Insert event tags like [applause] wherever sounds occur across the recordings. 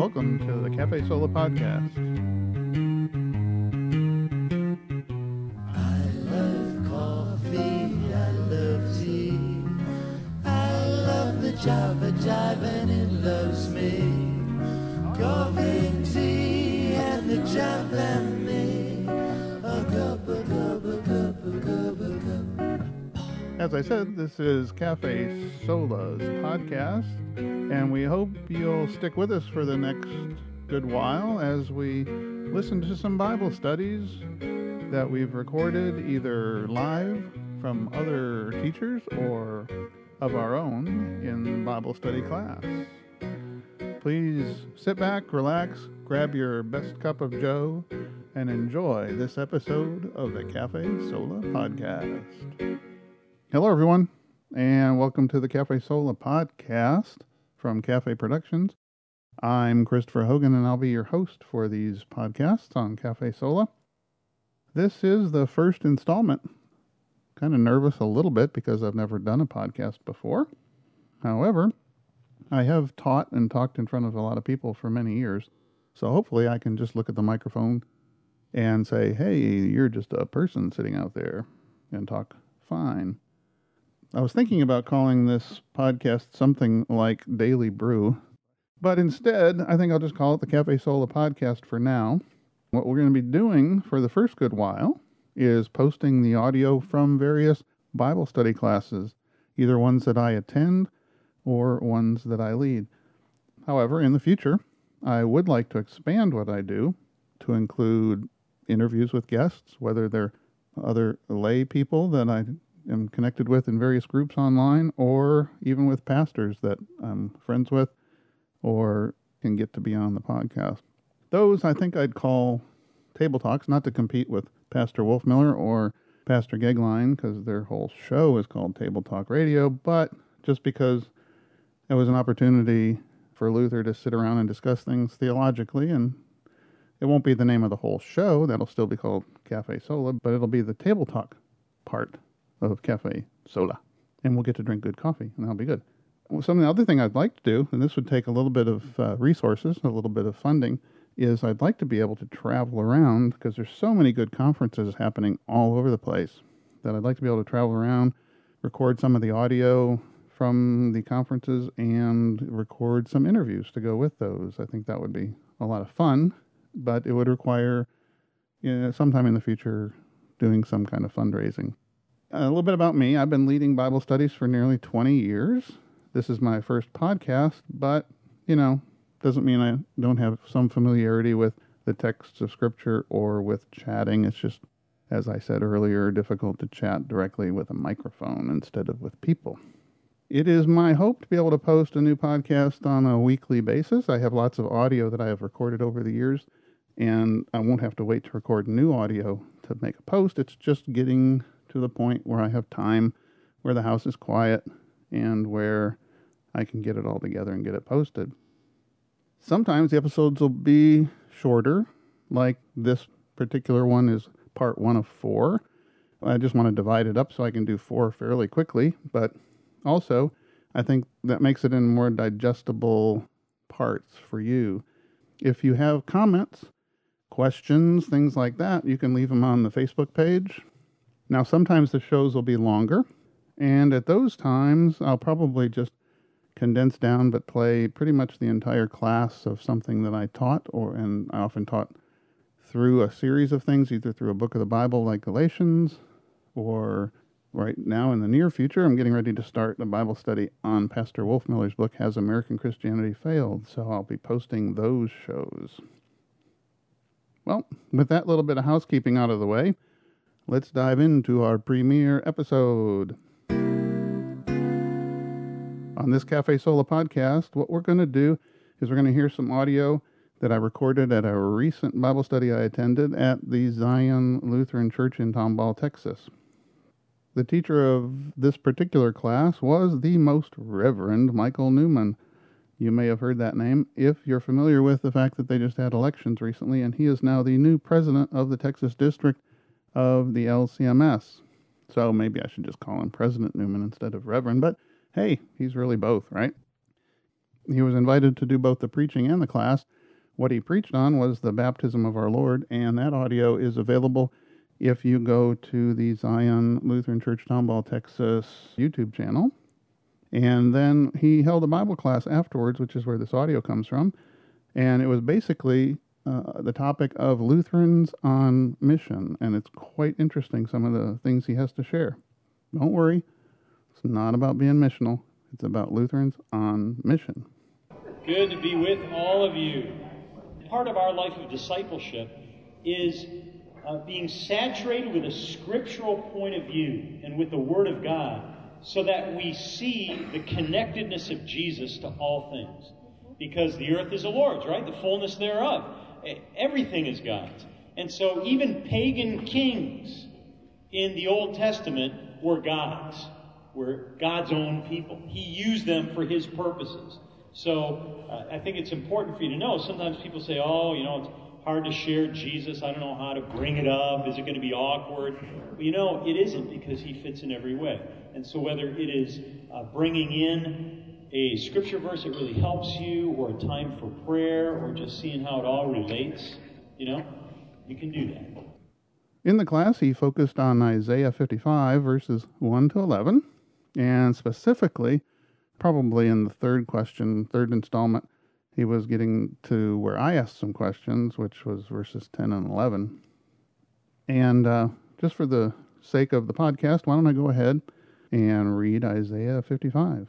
Welcome to the Cafe Sola podcast. As I said, this is Cafe Sola's podcast, and we hope you'll stick with us for the next good while as we listen to some Bible studies that we've recorded either live from other teachers or of our own in Bible study class. Please sit back, relax, grab your best cup of Joe, and enjoy this episode of the Cafe Sola podcast. Hello, everyone, and welcome to the Cafe Sola podcast from Cafe Productions. I'm Christopher Hogan, and I'll be your host for these podcasts on Cafe Sola. This is the first installment. Kind of nervous a little bit because I've never done a podcast before. However, I have taught and talked in front of a lot of people for many years, so hopefully I can just look at the microphone and say, hey, you're just a person sitting out there and talk fine. I was thinking about calling this podcast something like Daily Brew, but instead, I think I'll just call it the Cafe Sola podcast for now. What we're going to be doing for the first good while is posting the audio from various Bible study classes, either ones that I attend or ones that I lead. However, in the future, I would like to expand what I do to include interviews with guests, whether they're other lay people that I am connected with in various groups online, or even with pastors that I'm friends with or can get to be on the podcast. Those I think I'd call table talks, not to compete with Pastor Wolfmueller or Pastor Gegline, because their whole show is called Table Talk Radio, but just because it was an opportunity for Luther to sit around and discuss things theologically, and it won't be the name of the whole show. That'll still be called Cafe Sola, but it'll be the table talk part of Cafe Sola. And we'll get to drink good coffee, and that'll be good. Well, Some of the other thing I'd like to do, and this would take a little bit of uh, resources, a little bit of funding, is I'd like to be able to travel around because there's so many good conferences happening all over the place that I'd like to be able to travel around, record some of the audio from the conferences, and record some interviews to go with those. I think that would be a lot of fun, but it would require, you know, sometime in the future, doing some kind of fundraising. A little bit about me. I've been leading Bible studies for nearly 20 years. This is my first podcast, but, you know, doesn't mean I don't have some familiarity with the texts of Scripture or with chatting. It's just, as I said earlier, difficult to chat directly with a microphone instead of with people. It is my hope to be able to post a new podcast on a weekly basis. I have lots of audio that I have recorded over the years, and I won't have to wait to record new audio to make a post. It's just getting to the point where I have time, where the house is quiet, and where I can get it all together and get it posted. Sometimes the episodes will be shorter, like this particular one is part one of four. I just want to divide it up so I can do four fairly quickly, but also I think that makes it in more digestible parts for you. If you have comments, questions, things like that, you can leave them on the Facebook page. Now, sometimes the shows will be longer, and at those times, I'll probably just condense down but play pretty much the entire class of something that I taught, or and I often taught through a series of things, either through a book of the Bible like Galatians, or right now in the near future, I'm getting ready to start a Bible study on Pastor Wolfmueller's book, Has American Christianity Failed? So I'll be posting those shows. Well, with that little bit of housekeeping out of the way, let's dive into our premiere episode. On this Cafe Sola podcast, what we're going to do is we're going to hear some audio that I recorded at a recent Bible study I attended at the Zion Lutheran Church in Tomball, Texas. The teacher of this particular class was the Most Reverend Michael Newman. You may have heard that name if you're familiar with the fact that they just had elections recently, and he is now the new president of the Texas district of the LCMS. So maybe I should just call him President Newman instead of Reverend, but hey, he's really both, right? he was invited to do both the preaching and the class. What he preached on was the baptism of our Lord, and that audio is available if you go to the Zion Lutheran Church Tomball, Texas YouTube channel. And then he held a Bible class afterwards, which is where this audio comes from. And it was basically uh, the topic of Lutherans on mission. And it's quite interesting, some of the things he has to share. Don't worry, it's not about being missional, it's about Lutherans on mission. Good to be with all of you. Part of our life of discipleship is uh, being saturated with a scriptural point of view and with the Word of God so that we see the connectedness of Jesus to all things. Because the earth is the Lord's, right? The fullness thereof. Everything is God's. And so even pagan kings in the Old Testament were God's, were God's own people. He used them for his purposes. So uh, I think it's important for you to know. Sometimes people say, oh, you know, it's hard to share Jesus. I don't know how to bring it up. Is it going to be awkward? You know, it isn't because he fits in every way. And so whether it is uh, bringing in a scripture verse that really helps you, or a time for prayer, or just seeing how it all relates, you know, you can do that. In the class, he focused on Isaiah 55, verses 1 to 11, and specifically, probably in the third question, third installment, he was getting to where I asked some questions, which was verses 10 and 11. And uh, just for the sake of the podcast, why don't I go ahead and read Isaiah 55?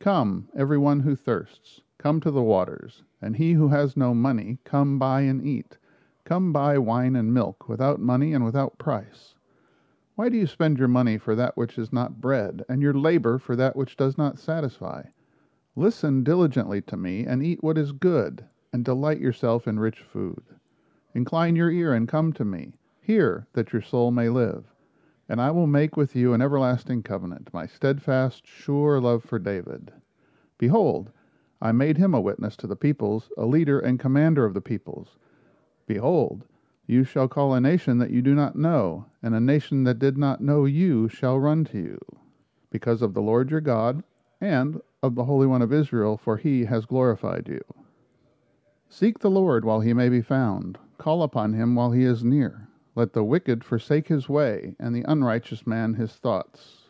Come, everyone who thirsts, come to the waters, and he who has no money, come buy and eat. Come buy wine and milk, without money and without price. Why do you spend your money for that which is not bread, and your labor for that which does not satisfy? Listen diligently to me, and eat what is good, and delight yourself in rich food. Incline your ear and come to me. Hear, that your soul may live. And I will make with you an everlasting covenant, my steadfast, sure love for David. Behold, I made him a witness to the peoples, a leader and commander of the peoples. Behold, you shall call a nation that you do not know, and a nation that did not know you shall run to you. Because of the Lord your God, and of the Holy One of Israel, for he has glorified you. Seek the Lord while he may be found, call upon him while he is near. Let the wicked forsake his way, and the unrighteous man his thoughts.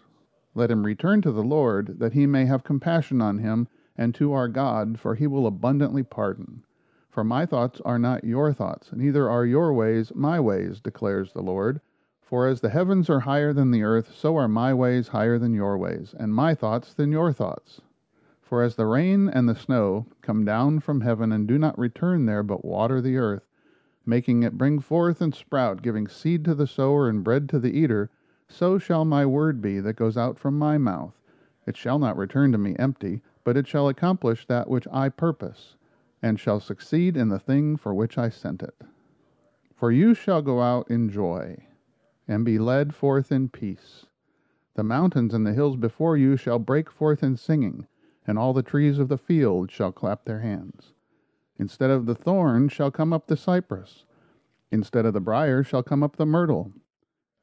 Let him return to the Lord, that he may have compassion on him, and to our God, for he will abundantly pardon. For my thoughts are not your thoughts, neither are your ways my ways, declares the Lord. For as the heavens are higher than the earth, so are my ways higher than your ways, and my thoughts than your thoughts. For as the rain and the snow come down from heaven and do not return there, but water the earth, making it bring forth and sprout, giving seed to the sower and bread to the eater, so shall my word be that goes out from my mouth. It shall not return to me empty, but it shall accomplish that which I purpose, and shall succeed in the thing for which I sent it. For you shall go out in joy and be led forth in peace. The mountains and the hills before you shall break forth in singing, and all the trees of the field shall clap their hands. Instead of the thorn shall come up the cypress, instead of the brier shall come up the myrtle,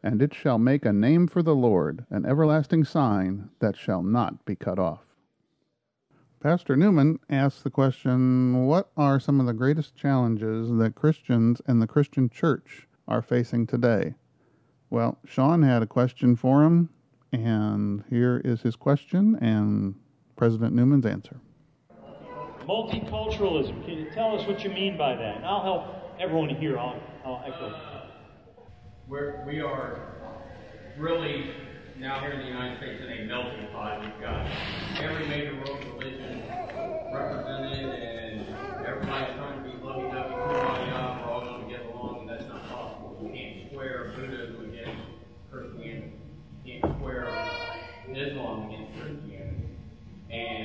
and it shall make a name for the Lord, an everlasting sign that shall not be cut off. Pastor Newman asks the question What are some of the greatest challenges that Christians and the Christian church are facing today? Well, Sean had a question for him, and here is his question and President Newman's answer. Multiculturalism. Can you tell us what you mean by that? And I'll help everyone here. I'll, I'll echo. We're, we are really now here in the United States in a melting pot. We've got every major world religion represented, and everybody's trying to be lovey-dovey, kumbaya, we're all going to get along, and that's not possible. We can't square Buddhism against Christianity. You can't square Islam against Christianity. And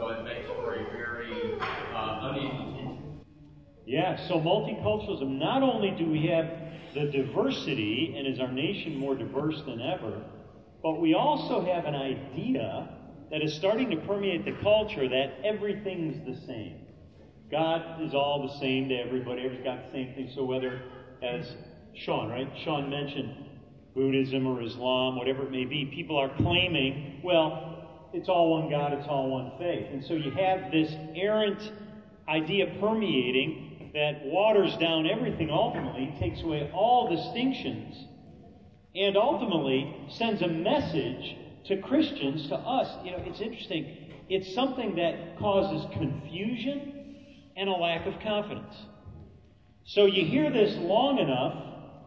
so it makes for a very uh. Yeah, so multiculturalism, not only do we have the diversity, and is our nation more diverse than ever, but we also have an idea that is starting to permeate the culture that everything's the same. God is all the same to everybody. Everybody's got the same thing. So whether, as Sean, right? Sean mentioned Buddhism or Islam, whatever it may be. People are claiming, well, it's all one God, it's all one faith. And so you have this errant idea permeating that waters down everything ultimately, takes away all distinctions, and ultimately sends a message to Christians, to us. You know, it's interesting. It's something that causes confusion and a lack of confidence. So you hear this long enough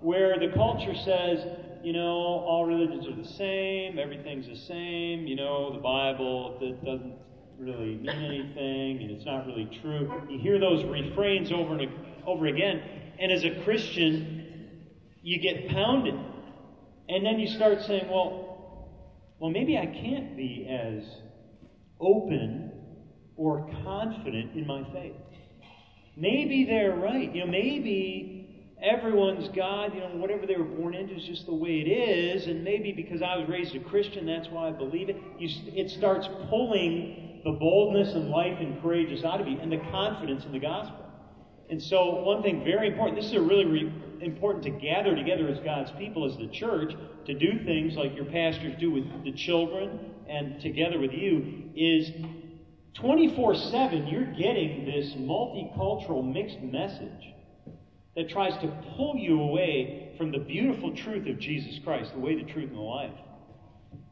where the culture says, you know, all religions are the same, everything's the same, you know, the Bible that doesn't really mean [laughs] anything, and it's not really true. You hear those refrains over and over again, and as a Christian, you get pounded. And then you start saying, well, well, maybe I can't be as open or confident in my faith. Maybe they're right. You know, maybe everyone's God, you know, whatever they were born into is just the way it is, and maybe because I was raised a Christian, that's why I believe it. You, it starts pulling the boldness and life and courageous out of you and the confidence in the gospel. And so, one thing very important, this is a really re- important to gather together as God's people, as the church, to do things like your pastors do with the children and together with you, is 24 7, you're getting this multicultural mixed message that tries to pull you away from the beautiful truth of Jesus Christ, the way, the truth, and the life.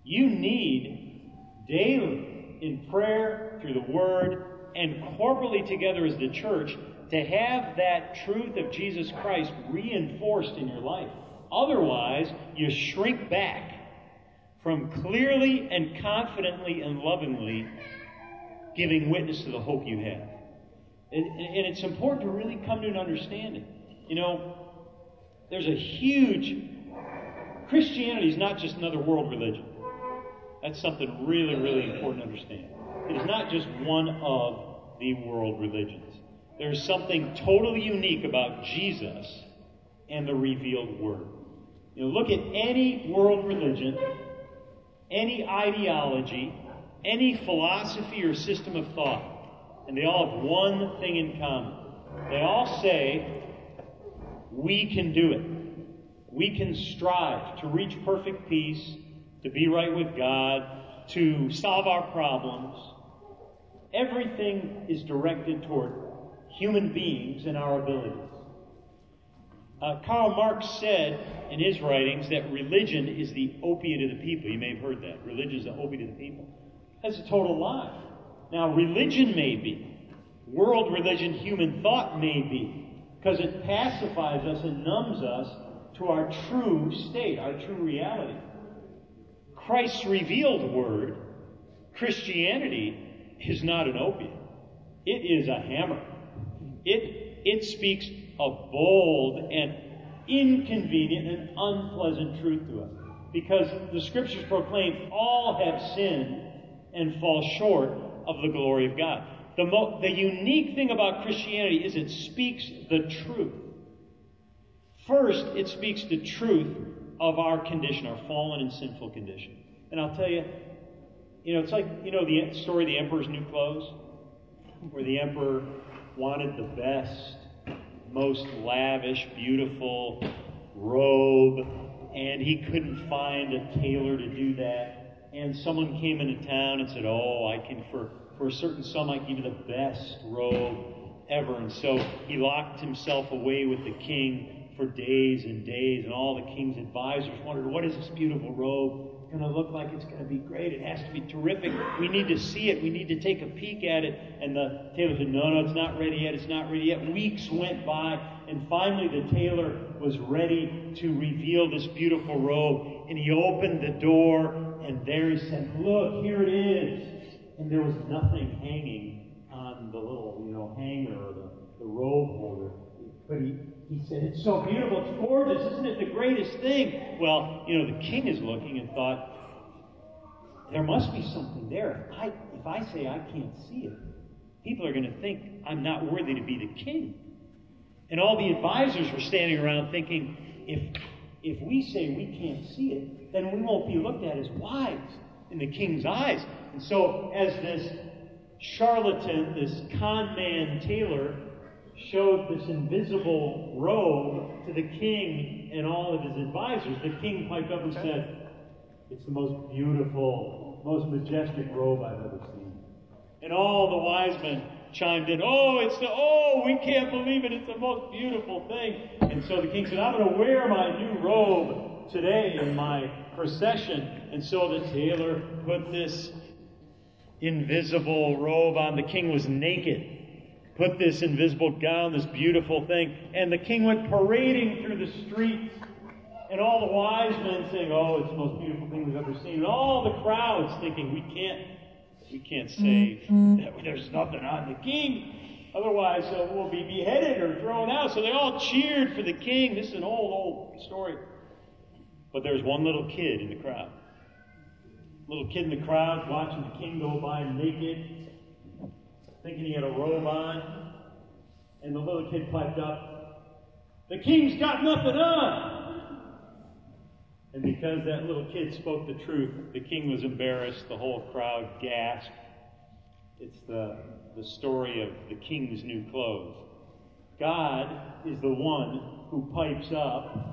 You need daily in prayer, through the Word, and corporately together as the church to have that truth of Jesus Christ reinforced in your life. Otherwise, you shrink back from clearly and confidently and lovingly giving witness to the hope you have. And, and, it's important to really come to an understanding. You know, there's a huge. Christianity is not just another world religion. That's something really, really important to understand. It is not just one of the world religions. There's something totally unique about Jesus and the revealed Word. You know, look at any world religion, any ideology, any philosophy or system of thought, and they all have one thing in common. They all say, we can do it. We can strive to reach perfect peace, to be right with God, to solve our problems. Everything is directed toward human beings and our abilities. Uh, Karl Marx said in his writings that religion is the opiate of the people. You may have heard that. Religion is the opiate of the people. That's a total lie. Now, religion may be. World religion, human thought may be. Because it pacifies us and numbs us to our true state, our true reality. Christ's revealed word, Christianity, is not an opiate. It is a hammer. It, it speaks a bold and inconvenient and unpleasant truth to us. Because the scriptures proclaim all have sinned and fall short of the glory of God. The, mo- the unique thing about Christianity is it speaks the truth. First, it speaks the truth of our condition, our fallen and sinful condition. And I'll tell you, you know, it's like, you know, the story of the emperor's new clothes, where the emperor wanted the best, most lavish, beautiful robe, and he couldn't find a tailor to do that and someone came into town and said, Oh, I can, for, for a certain sum, give you the best robe ever. And so he locked himself away with the king for days and days, and all the king's advisors wondered, What is this beautiful robe? going to look like it's going to be great. It has to be terrific. We need to see it. We need to take a peek at it. And the tailor said, No, no, it's not ready yet. It's not ready yet. Weeks went by, and finally the tailor was ready to reveal this beautiful robe. And he opened the door, and there he said, Look, here it is. And there was nothing hanging on the little, you know, hanger or the, the robe holder. But he, he said, It's so beautiful, it's gorgeous, isn't it the greatest thing? Well, you know, the king is looking and thought, There must be something there. If I, if I say I can't see it, people are going to think I'm not worthy to be the king. And all the advisors were standing around thinking, if, if we say we can't see it, then we won't be looked at as wise in the king's eyes. And so, as this charlatan, this con man tailor, showed this invisible robe to the king and all of his advisors, the king piped up and said, It's the most beautiful most majestic robe I've ever seen. And all the wise men chimed in, Oh, it's the, oh, we can't believe it. It's the most beautiful thing. And so the king said, I'm going to wear my new robe today in my procession. And so the tailor put this invisible robe on. The king was naked. Put this invisible gown, this beautiful thing. And the king went parading through the streets. And all the wise men saying, Oh, it's the most beautiful thing we've ever seen. And all the crowds thinking, We can't we can't say that there's nothing on the king. Otherwise, uh, we'll be beheaded or thrown out. So they all cheered for the king. This is an old, old story. But there's one little kid in the crowd. Little kid in the crowd watching the king go by naked, thinking he had a robe on. And the little kid piped up, The king's got nothing on. And because that little kid spoke the truth, the king was embarrassed. The whole crowd gasped. It's the, the story of the king's new clothes. God is the one who pipes up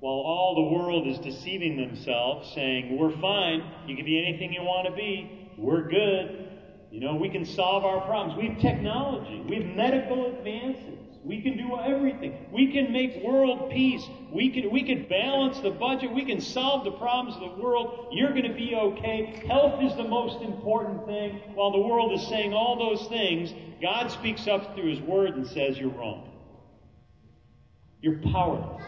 while all the world is deceiving themselves, saying, We're fine. You can be anything you want to be. We're good. You know, we can solve our problems. We have technology, we have medical advances. We can do everything. We can make world peace. We can, we can balance the budget. We can solve the problems of the world. You're going to be okay. Health is the most important thing. While the world is saying all those things, God speaks up through His Word and says, You're wrong. You're powerless.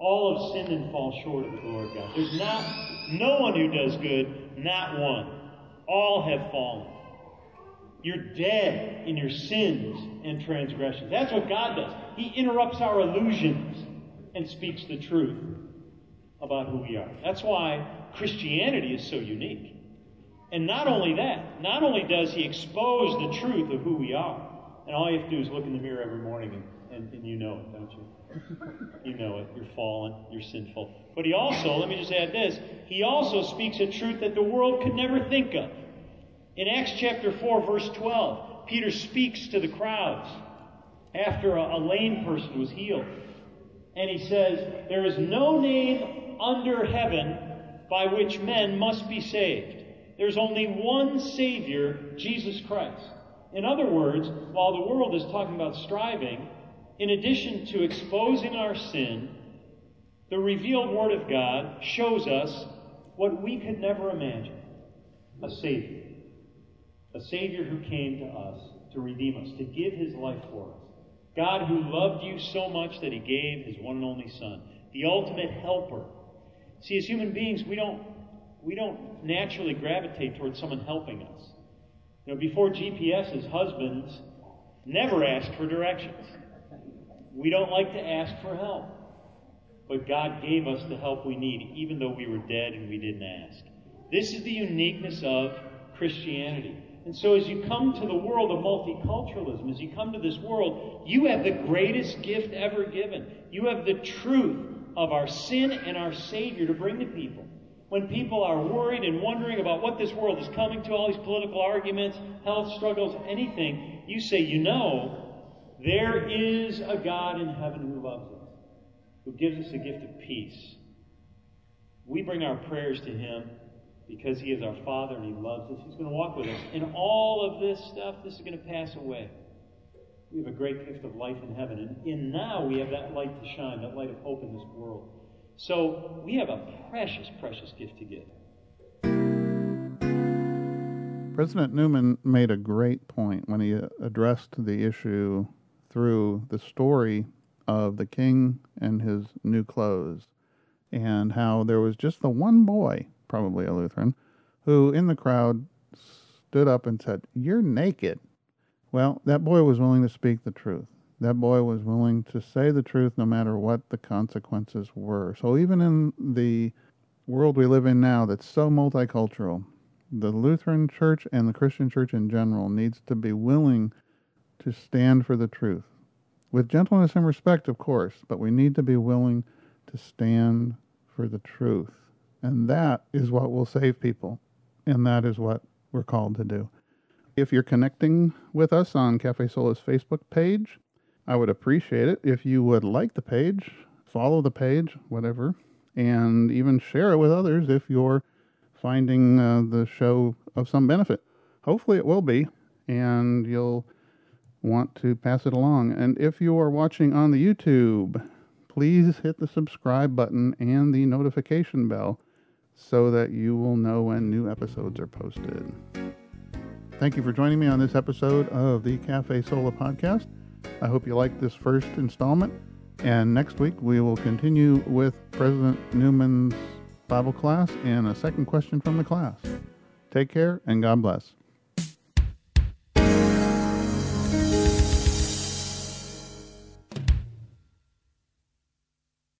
All have sinned and fall short of the glory of God. There's not, no one who does good, not one. All have fallen. You're dead in your sins and transgressions. That's what God does. He interrupts our illusions and speaks the truth about who we are. That's why Christianity is so unique. And not only that, not only does He expose the truth of who we are, and all you have to do is look in the mirror every morning and, and, and you know it, don't you? You know it. You're fallen. You're sinful. But He also, let me just add this, He also speaks a truth that the world could never think of. In Acts chapter 4, verse 12, Peter speaks to the crowds after a, a lame person was healed. And he says, There is no name under heaven by which men must be saved. There's only one Savior, Jesus Christ. In other words, while the world is talking about striving, in addition to exposing our sin, the revealed Word of God shows us what we could never imagine a Savior a Savior who came to us to redeem us, to give his life for us. God who loved you so much that he gave his one and only Son, the ultimate helper. See, as human beings, we don't, we don't naturally gravitate towards someone helping us. You know, before GPS's husbands never asked for directions. We don't like to ask for help. But God gave us the help we need, even though we were dead and we didn't ask. This is the uniqueness of Christianity. And so, as you come to the world of multiculturalism, as you come to this world, you have the greatest gift ever given. You have the truth of our sin and our Savior to bring to people. When people are worried and wondering about what this world is coming to, all these political arguments, health struggles, anything, you say, you know, there is a God in heaven who loves us, who gives us a gift of peace. We bring our prayers to Him because He is our Father and He loves us. He's going to walk with us. And all of this stuff, this is going to pass away. We have a great gift of life in heaven. And in now we have that light to shine, that light of hope in this world. So we have a precious, precious gift to give. President Newman made a great point when he addressed the issue through the story of the king and his new clothes and how there was just the one boy probably a Lutheran, who in the crowd stood up and said, You're naked. Well, that boy was willing to speak the truth. That boy was willing to say the truth no matter what the consequences were. So even in the world we live in now that's so multicultural, the Lutheran church and the Christian church in general needs to be willing to stand for the truth. With gentleness and respect, of course, but we need to be willing to stand for the truth. And that is what will save people. And that is what we're called to do. If you're connecting with us on Cafe Sola's Facebook page, I would appreciate it if you would like the page, follow the page, whatever, and even share it with others if you're finding uh, the show of some benefit. Hopefully, it will be, and you'll want to pass it along. And if you are watching on the YouTube, please hit the subscribe button and the notification bell so that you will know when new episodes are posted. Thank you for joining me on this episode of the Cafe Sola podcast. I hope you liked this first installment. And next week we will continue with President Newman's Bible class and a second question from the class. Take care and God bless.